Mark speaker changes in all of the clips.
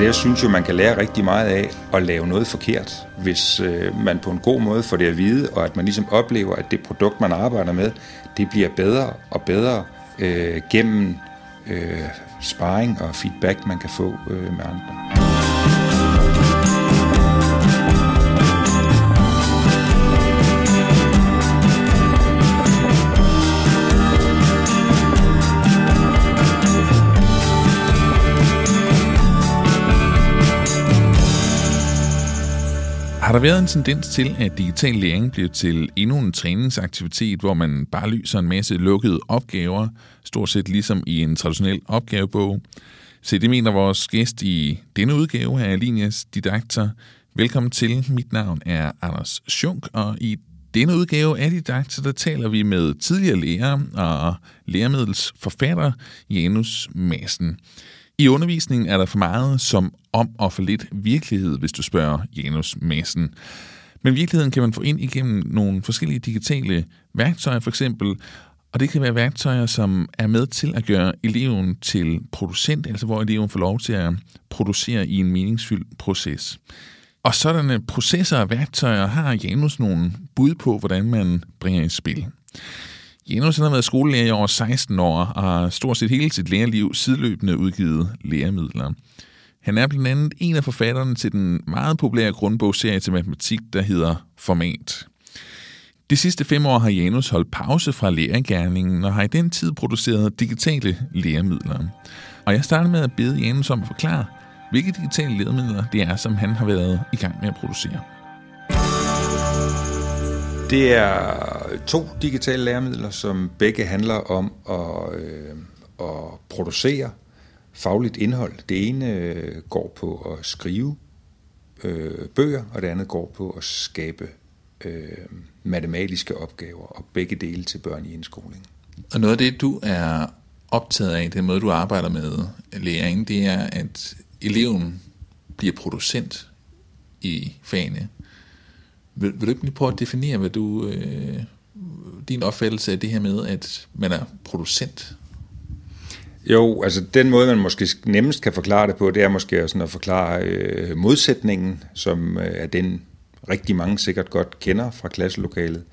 Speaker 1: Altså jeg synes jo, man kan lære rigtig meget af at lave noget forkert, hvis øh, man på en god måde får det at vide, og at man ligesom oplever, at det produkt, man arbejder med, det bliver bedre og bedre øh, gennem øh, sparring og feedback, man kan få øh, med andre.
Speaker 2: Har der været en tendens til, at digital læring bliver til endnu en træningsaktivitet, hvor man bare lyser en masse lukkede opgaver, stort set ligesom i en traditionel opgavebog? Så det mener vores gæst i denne udgave af Linjas Didakter. Velkommen til. Mit navn er Anders Schunk, og i denne udgave af Didakter, der taler vi med tidligere lærer og læremiddelsforfatter Janus Madsen. I undervisningen er der for meget som om og for lidt virkelighed, hvis du spørger Janus Madsen. Men virkeligheden kan man få ind igennem nogle forskellige digitale værktøjer for eksempel, og det kan være værktøjer, som er med til at gøre eleven til producent, altså hvor eleven får lov til at producere i en meningsfyldt proces. Og sådanne processer og værktøjer har Janus nogle bud på, hvordan man bringer i spil. Janus har været skolelærer i over 16 år og har stort set hele sit lærerliv sideløbende udgivet læremidler. Han er blandt andet en af forfatterne til den meget populære grundbogserie til matematik, der hedder Format. De sidste fem år har Janus holdt pause fra lærergærningen og har i den tid produceret digitale læremidler. Og jeg starter med at bede Janus om at forklare, hvilke digitale læremidler det er, som han har været i gang med at producere.
Speaker 1: Det er to digitale læremidler, som begge handler om at, øh, at producere fagligt indhold. Det ene øh, går på at skrive øh, bøger, og det andet går på at skabe øh, matematiske opgaver, og begge dele til børn i indskoling.
Speaker 2: Og noget af det, du er optaget af, den måde, du arbejder med læring, det er, at eleven bliver producent i fagene. Vil, vil du ikke lige prøve at definere, hvad du, øh, din opfattelse af det her med, at man er producent?
Speaker 1: Jo, altså den måde, man måske nemmest kan forklare det på, det er måske sådan at forklare øh, modsætningen, som øh, er den rigtig mange sikkert godt kender fra klasselokalet.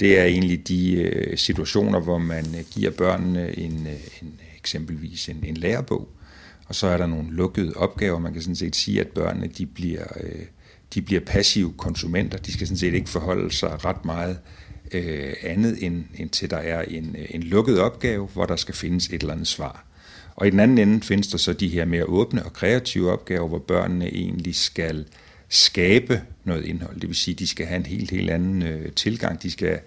Speaker 1: Det er egentlig de øh, situationer, hvor man øh, giver børnene en, øh, en eksempelvis en, en lærebog, og så er der nogle lukkede opgaver. Man kan sådan set sige, at børnene de bliver... Øh, de bliver passive konsumenter. De skal sådan set ikke forholde sig ret meget øh, andet, end, end til der er en, øh, en lukket opgave, hvor der skal findes et eller andet svar. Og i den anden ende findes der så de her mere åbne og kreative opgaver, hvor børnene egentlig skal skabe noget indhold. Det vil sige, at de skal have en helt, helt anden øh, tilgang. De skal,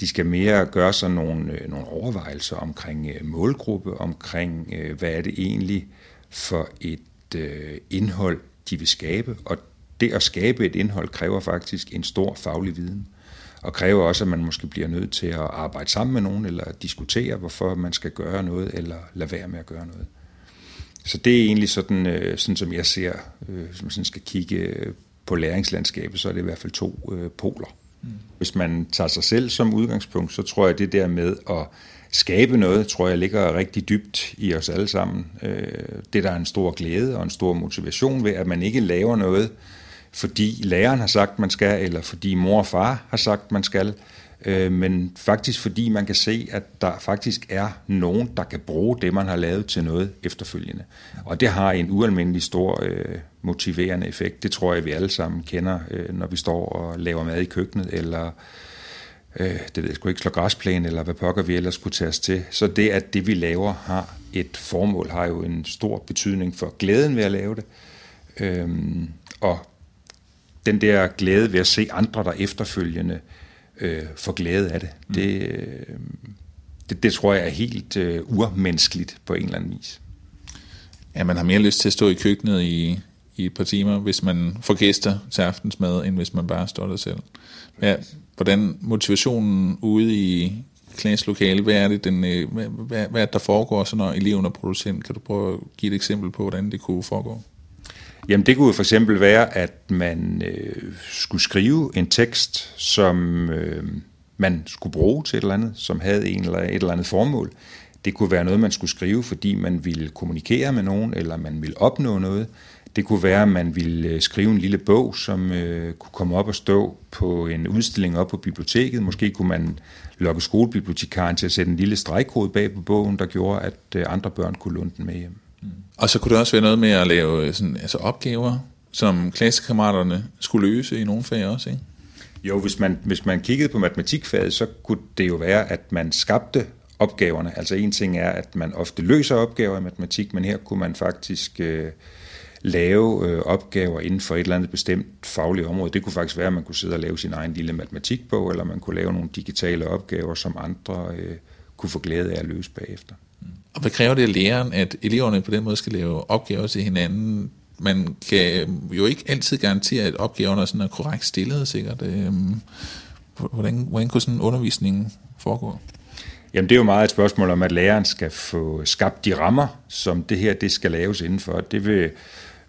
Speaker 1: de skal mere gøre sig nogle, øh, nogle overvejelser omkring øh, målgruppe, omkring øh, hvad er det egentlig for et øh, indhold, de vil skabe. Og det at skabe et indhold kræver faktisk en stor faglig viden, og kræver også, at man måske bliver nødt til at arbejde sammen med nogen, eller diskutere, hvorfor man skal gøre noget, eller lade være med at gøre noget. Så det er egentlig sådan, øh, sådan som jeg ser, øh, hvis man sådan skal kigge på læringslandskabet, så er det i hvert fald to øh, poler. Mm. Hvis man tager sig selv som udgangspunkt, så tror jeg, det der med at skabe noget, tror jeg ligger rigtig dybt i os alle sammen. Det der er en stor glæde og en stor motivation ved, at man ikke laver noget, fordi læreren har sagt, man skal, eller fordi mor og far har sagt, man skal, øh, men faktisk fordi man kan se, at der faktisk er nogen, der kan bruge det, man har lavet til noget efterfølgende. Og det har en ualmindelig stor øh, motiverende effekt. Det tror jeg, vi alle sammen kender, øh, når vi står og laver mad i køkkenet, eller øh, det ved jeg sgu ikke, slå græsplæne, eller hvad pokker vi ellers skulle tage os til. Så det, at det vi laver har et formål, har jo en stor betydning for glæden ved at lave det. Øhm, og den der glæde ved at se andre, der efterfølgende øh, får glæde af det, mm. det, øh, det, det tror jeg er helt øh, urmenneskeligt på en eller anden vis.
Speaker 2: Ja, man har mere lyst til at stå i køkkenet i, i et par timer, hvis man får gæster til aftensmad, end hvis man bare står der selv. Ja, hvordan motivationen ude i klasselokale, hvad er det, den, øh, hvad, hvad, hvad er der foregår, så når eleven er producent? Kan du prøve at give et eksempel på, hvordan det kunne foregå?
Speaker 1: Jamen det kunne for eksempel være, at man øh, skulle skrive en tekst, som øh, man skulle bruge til et eller andet, som havde en eller et eller andet formål. Det kunne være noget, man skulle skrive, fordi man ville kommunikere med nogen, eller man ville opnå noget. Det kunne være, at man ville øh, skrive en lille bog, som øh, kunne komme op og stå på en udstilling op på biblioteket. Måske kunne man lokke skolebibliotekaren til at sætte en lille stregkode bag på bogen, der gjorde, at øh, andre børn kunne låne den med hjem. Mm.
Speaker 2: Og så kunne det også være noget med at lave øh, sådan, altså opgaver, som klassekammeraterne skulle løse i nogle fag også, ikke?
Speaker 1: Jo, hvis man, hvis man kiggede på matematikfaget, så kunne det jo være, at man skabte opgaverne. Altså en ting er, at man ofte løser opgaver i matematik, men her kunne man faktisk øh, lave øh, opgaver inden for et eller andet bestemt fagligt område. Det kunne faktisk være, at man kunne sidde og lave sin egen lille matematikbog, eller man kunne lave nogle digitale opgaver, som andre øh, kunne få glæde af at løse bagefter.
Speaker 2: Og hvad kræver det af læreren, at eleverne på den måde skal lave opgaver til hinanden? Man kan jo ikke altid garantere, at opgaverne er, sådan er korrekt stillet, sikkert. Øhm, hvordan, hvordan kunne sådan en undervisning foregå?
Speaker 1: Jamen det er jo meget et spørgsmål om, at læreren skal få skabt de rammer, som det her det skal laves indenfor. Det vil,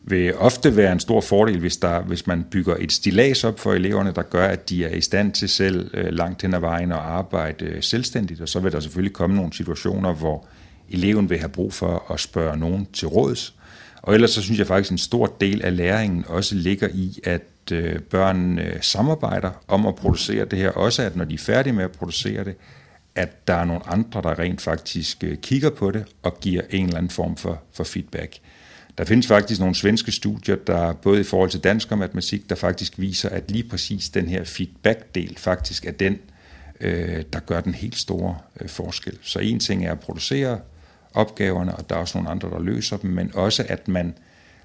Speaker 1: vil ofte være en stor fordel, hvis, der, hvis man bygger et stilas op for eleverne, der gør, at de er i stand til selv øh, langt hen ad vejen at arbejde øh, selvstændigt. Og så vil der selvfølgelig komme nogle situationer, hvor eleven vil have brug for at spørge nogen til råds. Og ellers så synes jeg faktisk, at en stor del af læringen også ligger i, at øh, samarbejder om at producere det her. Også at når de er færdige med at producere det, at der er nogle andre, der rent faktisk øh, kigger på det og giver en eller anden form for, for feedback. Der findes faktisk nogle svenske studier, der både i forhold til dansk og matematik, der faktisk viser, at lige præcis den her feedback-del faktisk er den, øh, der gør den helt store øh, forskel. Så en ting er at producere opgaverne, og der er også nogle andre, der løser dem, men også at man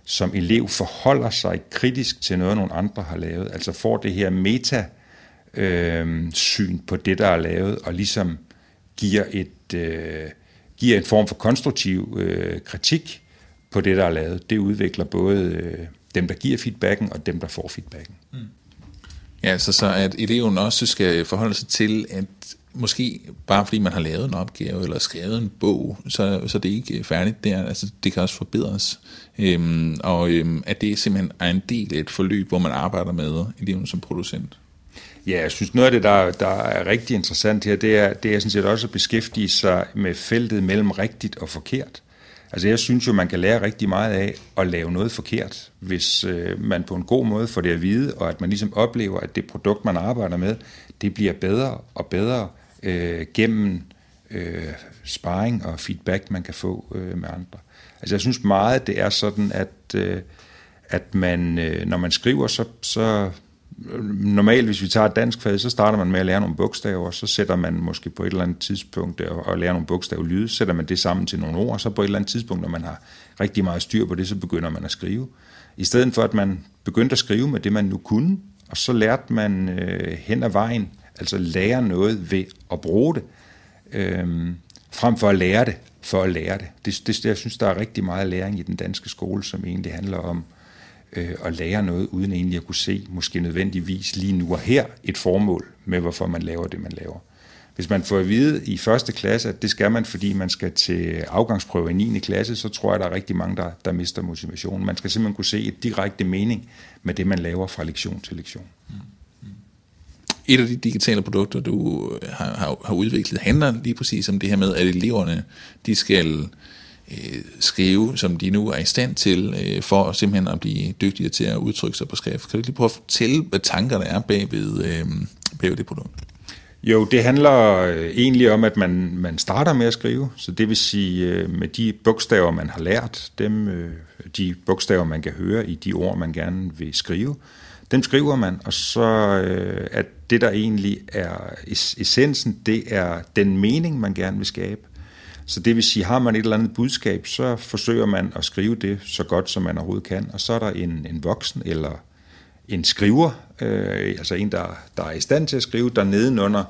Speaker 1: som elev forholder sig kritisk til noget, nogle andre har lavet, altså får det her meta øh, syn på det, der er lavet, og ligesom giver, et, øh, giver en form for konstruktiv øh, kritik på det, der er lavet. Det udvikler både øh, dem, der giver feedbacken, og dem, der får feedbacken. Mm.
Speaker 2: Ja, så, så at eleven også skal forholde sig til, at måske bare fordi man har lavet en opgave eller skrevet en bog, så, så det er ikke færdigt der. Altså, det kan også forbedres. Øhm, og øhm, at det simpelthen er en del af et forløb, hvor man arbejder med eleven som producent.
Speaker 1: Ja, jeg synes noget af det, der, der er rigtig interessant her, det er, det er sådan set også at beskæftige sig med feltet mellem rigtigt og forkert. Altså jeg synes jo, man kan lære rigtig meget af at lave noget forkert, hvis øh, man på en god måde får det at vide, og at man ligesom oplever, at det produkt, man arbejder med, det bliver bedre og bedre øh, gennem øh, sparring og feedback, man kan få øh, med andre. Altså jeg synes meget, det er sådan, at, øh, at man, øh, når man skriver, så, så øh, normalt, hvis vi tager et dansk fag, så starter man med at lære nogle bogstaver, så sætter man måske på et eller andet tidspunkt og, og lærer nogle bogstavlyde, sætter man det sammen til nogle ord, og så på et eller andet tidspunkt, når man har rigtig meget styr på det, så begynder man at skrive. I stedet for, at man begyndte at skrive med det, man nu kunne, og så lærte man øh, hen ad vejen, altså lære noget ved at bruge det, øh, frem for at lære det, for at lære det. det. Det, jeg synes, der er rigtig meget læring i den danske skole, som egentlig handler om øh, at lære noget, uden egentlig at kunne se, måske nødvendigvis lige nu og her, et formål med, hvorfor man laver det, man laver. Hvis man får at vide i første klasse, at det skal man, fordi man skal til afgangsprøve i 9. klasse, så tror jeg, der er rigtig mange, der, der mister motivationen. Man skal simpelthen kunne se et direkte mening med det, man laver fra lektion til lektion. Mm.
Speaker 2: Et af de digitale produkter, du øh, har, har, har udviklet, handler lige præcis om det her med, at eleverne de skal øh, skrive, som de nu er i stand til, øh, for simpelthen at blive dygtigere til at udtrykke sig på skrift. Kan du lige prøve at fortælle, hvad tankerne er bag ved, øh, bagved det produkt?
Speaker 1: Jo, det handler øh, egentlig om, at man, man starter med at skrive, så det vil sige øh, med de bogstaver, man har lært, dem, de bogstaver, man kan høre i de ord, man gerne vil skrive, dem skriver man, og så øh, at det, der egentlig er essensen, det er den mening, man gerne vil skabe. Så det vil sige, har man et eller andet budskab, så forsøger man at skrive det så godt, som man overhovedet kan. Og så er der en, en voksen eller en skriver, øh, altså en, der, der er i stand til at skrive, der nedenunder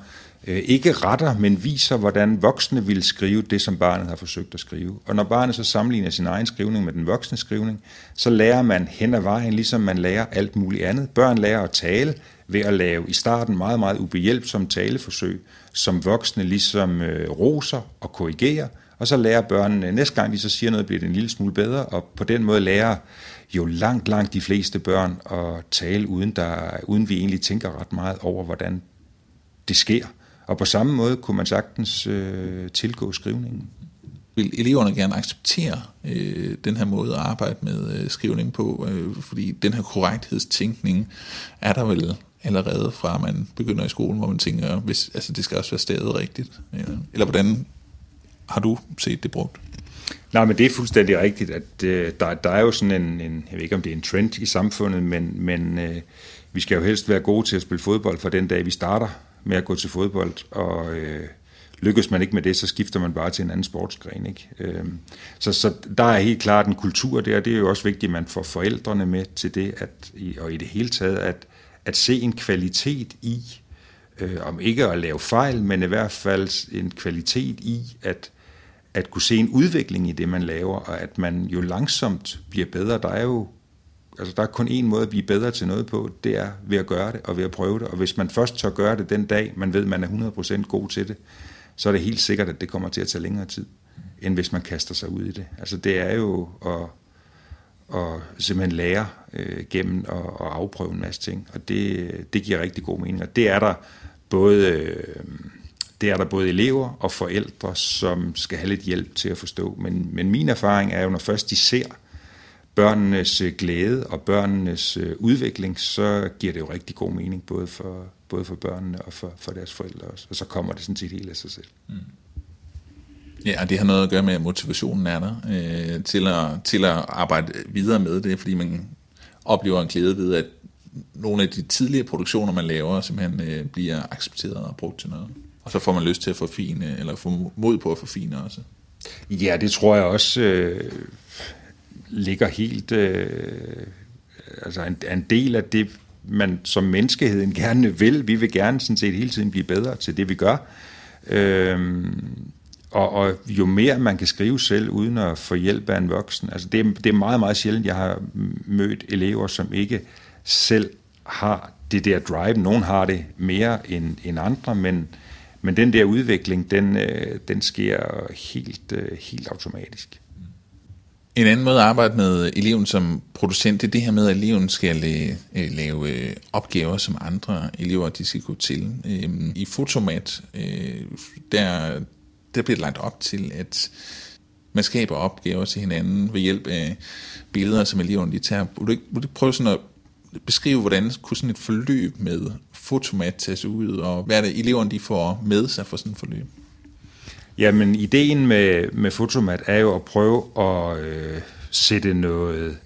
Speaker 1: Øh, ikke retter, men viser, hvordan voksne vil skrive det, som barnet har forsøgt at skrive. Og når barnet så sammenligner sin egen skrivning med den voksne skrivning, så lærer man hen ad vejen, ligesom man lærer alt muligt andet. Børn lærer at tale ved at lave i starten meget, meget ubehjælpsomme taleforsøg, som voksne ligesom øh, roser og korrigerer, og så lærer børnene, øh, næste gang de så siger noget, bliver det en lille smule bedre, og på den måde lærer jo langt, langt de fleste børn at tale, uden, der, uden vi egentlig tænker ret meget over, hvordan det sker. Og på samme måde kunne man sagtens øh, tilgå skrivningen.
Speaker 2: vil eleverne gerne acceptere øh, den her måde at arbejde med øh, skrivning på, øh, fordi den her korrekthedstænkning er der vel allerede fra man begynder i skolen, hvor man tænker, hvis, altså det skal også være stadig rigtigt. Eller hvordan har du set det brugt?
Speaker 1: Nej, men det er fuldstændig rigtigt, at øh, der, der er jo sådan en, en, jeg ved ikke om det er en trend i samfundet, men, men øh, vi skal jo helst være gode til at spille fodbold fra den dag, vi starter med at gå til fodbold, og øh, lykkes man ikke med det, så skifter man bare til en anden sportsgren. Ikke? Øh, så, så der er helt klart en kultur der, det er jo også vigtigt, at man får forældrene med til det, at, og i det hele taget, at, at se en kvalitet i, øh, om ikke at lave fejl, men i hvert fald en kvalitet i, at at kunne se en udvikling i det, man laver, og at man jo langsomt bliver bedre. Der er jo altså der er kun én måde at blive bedre til noget på, det er ved at gøre det og ved at prøve det. Og hvis man først tør gøre det den dag, man ved, man er 100% god til det, så er det helt sikkert, at det kommer til at tage længere tid, end hvis man kaster sig ud i det. Altså det er jo at, at simpelthen lære øh, gennem at, at afprøve en masse ting, og det, det giver rigtig god mening. Og det er der både... Øh, det er der både elever og forældre, som skal have lidt hjælp til at forstå. Men, men min erfaring er jo, når først de ser børnenes øh, glæde og børnenes øh, udvikling, så giver det jo rigtig god mening, både for, både for børnene og for, for deres forældre også. Og så kommer det sådan set helt af sig selv. Mm.
Speaker 2: Ja, og det har noget at gøre med, at motivationen er der øh, til, at, til at arbejde videre med det, fordi man oplever en glæde ved, at nogle af de tidligere produktioner, man laver, simpelthen øh, bliver accepteret og brugt til noget. Og så får man lyst til at forfine, eller få mod på at forfine også.
Speaker 1: Ja, det tror jeg også øh, ligger helt... Øh, altså en, en del af det, man som menneskeheden gerne vil. Vi vil gerne sådan set hele tiden blive bedre til det, vi gør. Øh, og, og jo mere man kan skrive selv, uden at få hjælp af en voksen. Altså det, det er meget, meget sjældent, jeg har mødt elever, som ikke selv har det der drive. Nogen har det mere end, end andre, men, men den der udvikling, den, øh, den sker helt, øh, helt automatisk.
Speaker 2: En anden måde at arbejde med eleven som producent, det er det her med, at eleven skal øh, lave øh, opgaver, som andre elever de skal gå til. Øhm, I Fotomat, øh, der, der bliver det lagt op til, at man skaber opgaver til hinanden ved hjælp af billeder, som eleverne de tager. Vil du ikke, vil du prøve sådan at beskrive, hvordan kunne sådan et forløb med fotomat tages ud, og hvad er det, eleverne de får med sig for sådan et forløb?
Speaker 1: Jamen, ideen med, med fotomat er jo at prøve at øh, sætte noget,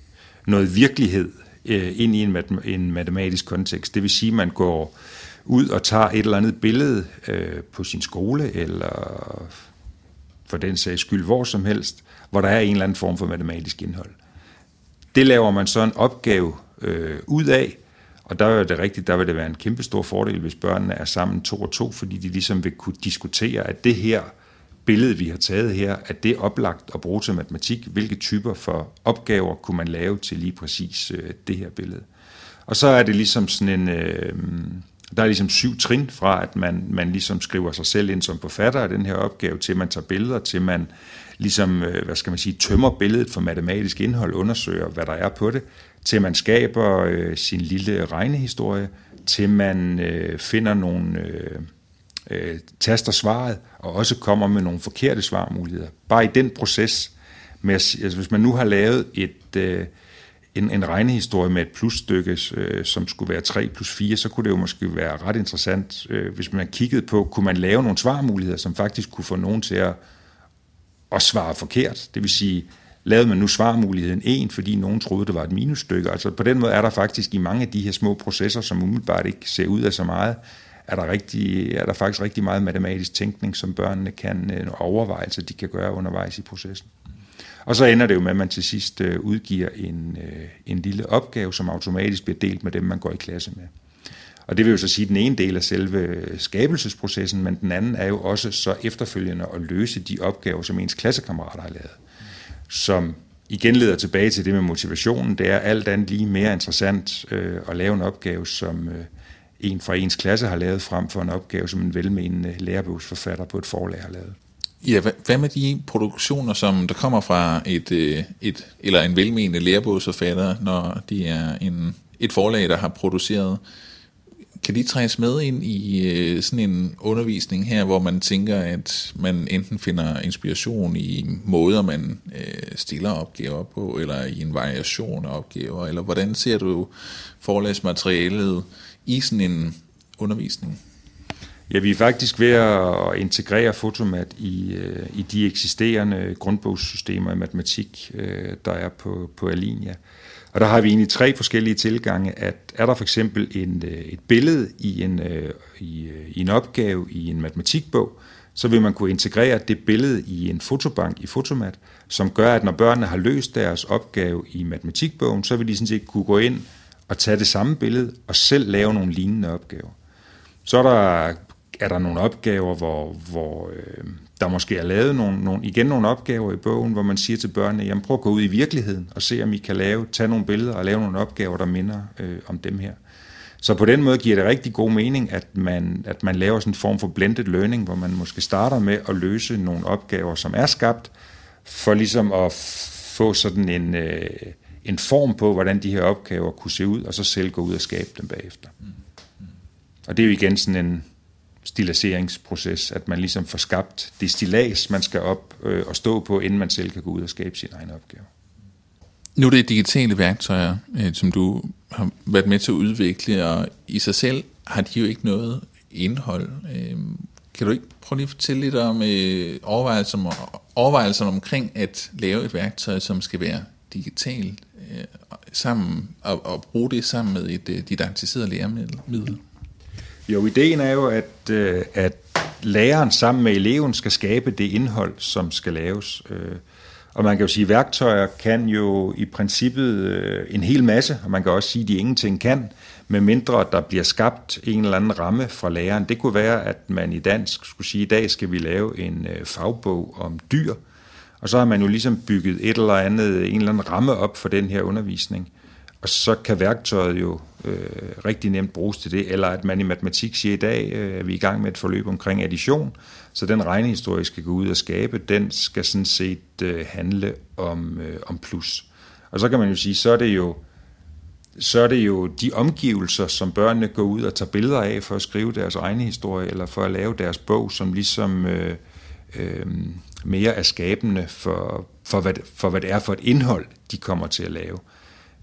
Speaker 1: noget virkelighed øh, ind i en, mat, en matematisk kontekst. Det vil sige, at man går ud og tager et eller andet billede øh, på sin skole, eller for den sags skyld hvor som helst, hvor der er en eller anden form for matematisk indhold. Det laver man så en opgave øh, ud af, og der er det rigtigt, der vil det være en kæmpe stor fordel, hvis børnene er sammen to og to, fordi de ligesom vil kunne diskutere, at det her billede, vi har taget her, at det er oplagt at bruge til matematik. Hvilke typer for opgaver kunne man lave til lige præcis øh, det her billede? Og så er det ligesom sådan en... Øh, der er ligesom syv trin fra, at man, man ligesom skriver sig selv ind som forfatter af den her opgave, til man tager billeder, til man ligesom, øh, hvad skal man sige, tømmer billedet for matematisk indhold, undersøger, hvad der er på det, til man skaber øh, sin lille regnehistorie, til man øh, finder nogle, øh, øh, taster svaret, og også kommer med nogle forkerte svarmuligheder. Bare i den proces, med, altså hvis man nu har lavet et, øh, en, en regnehistorie med et plusstykke, øh, som skulle være 3 plus 4, så kunne det jo måske være ret interessant, øh, hvis man kiggede på, kunne man lave nogle svarmuligheder, som faktisk kunne få nogen til at, at svare forkert. Det vil sige, lavede man nu svarmuligheden 1, fordi nogen troede, det var et minusstykke. Altså på den måde er der faktisk i mange af de her små processer, som umiddelbart ikke ser ud af så meget, er der, rigtig, er der faktisk rigtig meget matematisk tænkning, som børnene kan øh, overveje, overvejelser, de kan gøre undervejs i processen. Og så ender det jo med, at man til sidst øh, udgiver en, øh, en lille opgave, som automatisk bliver delt med dem, man går i klasse med. Og det vil jo så sige, at den ene del er selve skabelsesprocessen, men den anden er jo også så efterfølgende at løse de opgaver, som ens klassekammerater har lavet som igen leder tilbage til det med motivationen. Det er alt andet lige mere interessant øh, at lave en opgave, som øh, en fra ens klasse har lavet, frem for en opgave, som en velmenende lærebogsforfatter på et forlag har lavet.
Speaker 2: Ja, hvad med de produktioner, som der kommer fra et, øh, et eller en velmenende lærebogsforfatter, når de er en, et forlag, der har produceret? Kan de træs med ind i øh, sådan en undervisning her, hvor man tænker, at man enten finder inspiration i måder, man øh, stiller opgaver på, eller i en variation af opgaver, eller hvordan ser du forlagsmaterialet i sådan en undervisning?
Speaker 1: Ja, vi er faktisk ved at integrere Fotomat i, øh, i de eksisterende grundbogssystemer i matematik, øh, der er på, på Alinea. Og der har vi egentlig tre forskellige tilgange, at er der for eksempel en, øh, et billede i en, i, i en opgave i en matematikbog, så vil man kunne integrere det billede i en fotobank i Fotomat, som gør, at når børnene har løst deres opgave i matematikbogen, så vil de sådan set kunne gå ind at tage det samme billede og selv lave nogle lignende opgaver. Så er der er der nogle opgaver, hvor, hvor øh, der måske er lavet nogle, nogle, igen nogle opgaver i bogen, hvor man siger til børnene, jamen prøv at gå ud i virkeligheden og se, om I kan lave, tage nogle billeder og lave nogle opgaver, der minder øh, om dem her. Så på den måde giver det rigtig god mening, at man, at man laver sådan en form for blended learning, hvor man måske starter med at løse nogle opgaver, som er skabt, for ligesom at få sådan en, øh, en form på, hvordan de her opgaver kunne se ud, og så selv gå ud og skabe dem bagefter. Mm. Mm. Og det er jo igen sådan en, stiliseringsproces, at man ligesom får skabt det stilas, man skal op øh, og stå på, inden man selv kan gå ud og skabe sin egen opgave.
Speaker 2: Nu er det digitale værktøjer, øh, som du har været med til at udvikle, og i sig selv har de jo ikke noget indhold. Øh, kan du ikke prøve lige at fortælle lidt om øh, overvejelser, overvejelser omkring at lave et værktøj, som skal være digitalt Øh, sammen, og, og bruge det sammen med et øh, didaktiseret læremiddel?
Speaker 1: Jo, ideen er jo, at, øh, at læreren sammen med eleven skal skabe det indhold, som skal laves. Og man kan jo sige, at værktøjer kan jo i princippet en hel masse, og man kan også sige, at de ingenting kan, medmindre der bliver skabt en eller anden ramme fra læreren. Det kunne være, at man i dansk skulle sige, at i dag skal vi lave en fagbog om dyr, og så har man jo ligesom bygget et eller andet, en eller anden ramme op for den her undervisning. Og så kan værktøjet jo øh, rigtig nemt bruges til det, eller at man i matematik siger, i dag øh, er vi i gang med et forløb omkring addition, så den regnehistorie skal gå ud og skabe, den skal sådan set øh, handle om, øh, om plus. Og så kan man jo sige, så er det jo så er det jo de omgivelser, som børnene går ud og tager billeder af for at skrive deres regnehistorie, eller for at lave deres bog, som ligesom øh, øh, mere er skabende for, for, hvad, for, hvad det er for et indhold, de kommer til at lave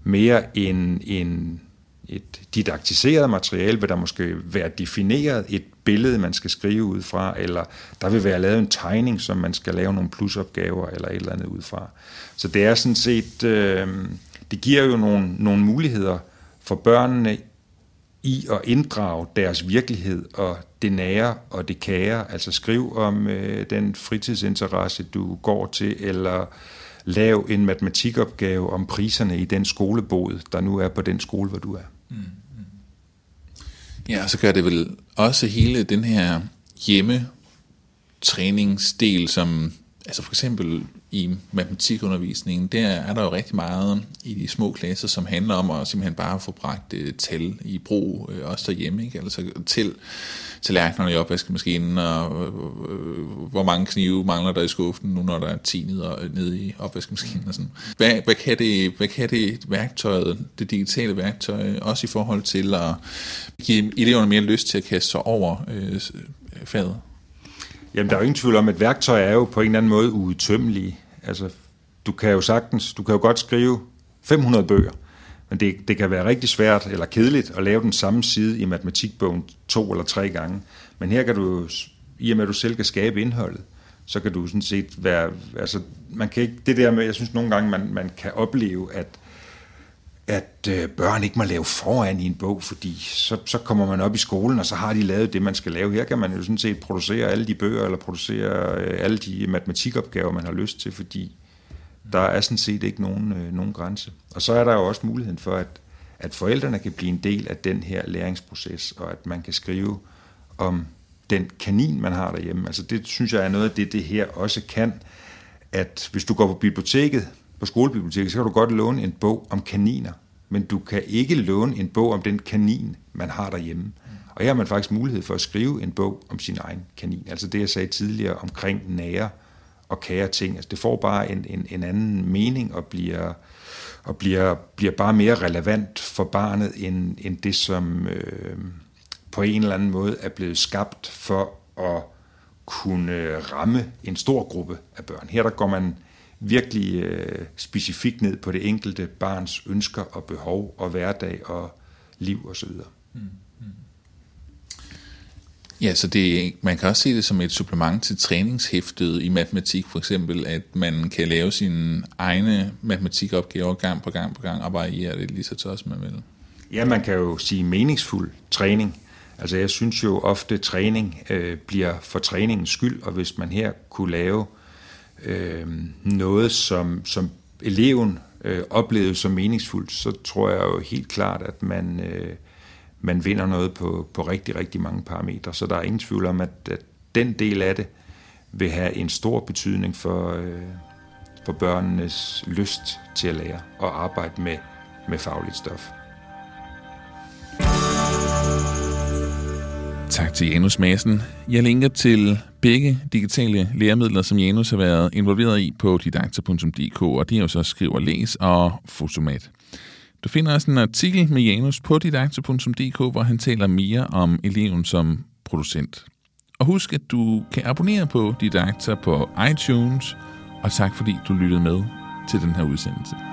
Speaker 1: mere end en, et didaktiseret materiale, vil der måske være defineret et billede, man skal skrive ud fra, eller der vil være lavet en tegning, som man skal lave nogle plusopgaver eller et eller andet ud fra. Så det er sådan set, øh, det giver jo nogle, nogle muligheder for børnene i at inddrage deres virkelighed og det nære og det kære, altså skriv om øh, den fritidsinteresse, du går til, eller lav en matematikopgave om priserne i den skolebod, der nu er på den skole, hvor du er. Mm.
Speaker 2: Ja, så gør det vel også hele den her hjemme træningsdel, som altså for eksempel i matematikundervisningen, der er der jo rigtig meget i de små klasser, som handler om at simpelthen bare få bragt uh, tal i brug, uh, også derhjemme, ikke? Altså til tallerkenerne i opvaskemaskinen, og uh, hvor mange knive mangler der i skuffen, nu når der er 10 nede, nede i opvaskemaskinen og sådan. Hvad, hvad, kan det, hvad kan det værktøjet, det digitale værktøj, også i forhold til at give eleverne mere lyst til at kaste sig over uh, faget?
Speaker 1: Jamen, der er jo ingen tvivl om, at værktøj er jo på en eller anden måde uudtømmelige. Altså, du kan jo sagtens, du kan jo godt skrive 500 bøger, men det, det kan være rigtig svært eller kedeligt at lave den samme side i matematikbogen to eller tre gange. Men her kan du, i og med at du selv kan skabe indholdet, så kan du sådan set være, altså man kan ikke, det der med, jeg synes nogle gange, man, man kan opleve, at at øh, børn ikke må lave foran i en bog, fordi så, så kommer man op i skolen, og så har de lavet det, man skal lave. Her kan man jo sådan set producere alle de bøger, eller producere øh, alle de matematikopgaver, man har lyst til, fordi der er sådan set ikke nogen, øh, nogen grænse. Og så er der jo også muligheden for, at, at forældrene kan blive en del af den her læringsproces, og at man kan skrive om den kanin, man har derhjemme. Altså det synes jeg er noget af det, det her også kan, at hvis du går på biblioteket, på skolebiblioteket, så kan du godt låne en bog om kaniner, men du kan ikke låne en bog om den kanin, man har derhjemme. Og her har man faktisk mulighed for at skrive en bog om sin egen kanin. Altså det, jeg sagde tidligere omkring nære og kære ting. Altså det får bare en, en, en anden mening og bliver, og bliver, bliver bare mere relevant for barnet end, end det, som, øh, på en eller anden måde er blevet skabt for at kunne ramme en stor gruppe af børn. Her der går man virkelig øh, specifikt ned på det enkelte barns ønsker og behov og hverdag og liv osv. Mm. Mm.
Speaker 2: Ja, så det, man kan også se det som et supplement til træningshæftet i matematik, for eksempel, at man kan lave sine egne matematikopgaver gang på gang på gang og variere det lige så tosset man vil.
Speaker 1: Ja, man kan jo sige meningsfuld træning. Altså jeg synes jo ofte, at træning øh, bliver for træningens skyld, og hvis man her kunne lave øh, øh, noget, som, som eleven øh, oplevede som meningsfuldt, så tror jeg jo helt klart, at man, øh, man vinder noget på, på rigtig, rigtig mange parametre. Så der er ingen tvivl om, at, at den del af det vil have en stor betydning for, øh, for børnenes lyst til at lære og arbejde med, med fagligt stof.
Speaker 2: Tak til Janus Madsen. Jeg linker til begge digitale læremidler, som Janus har været involveret i på didakter.dk, og det er jo så Skriv og Læs og Fotomat. Du finder også en artikel med Janus på didakter.dk, hvor han taler mere om eleven som producent. Og husk, at du kan abonnere på Didakter på iTunes, og tak fordi du lyttede med til den her udsendelse.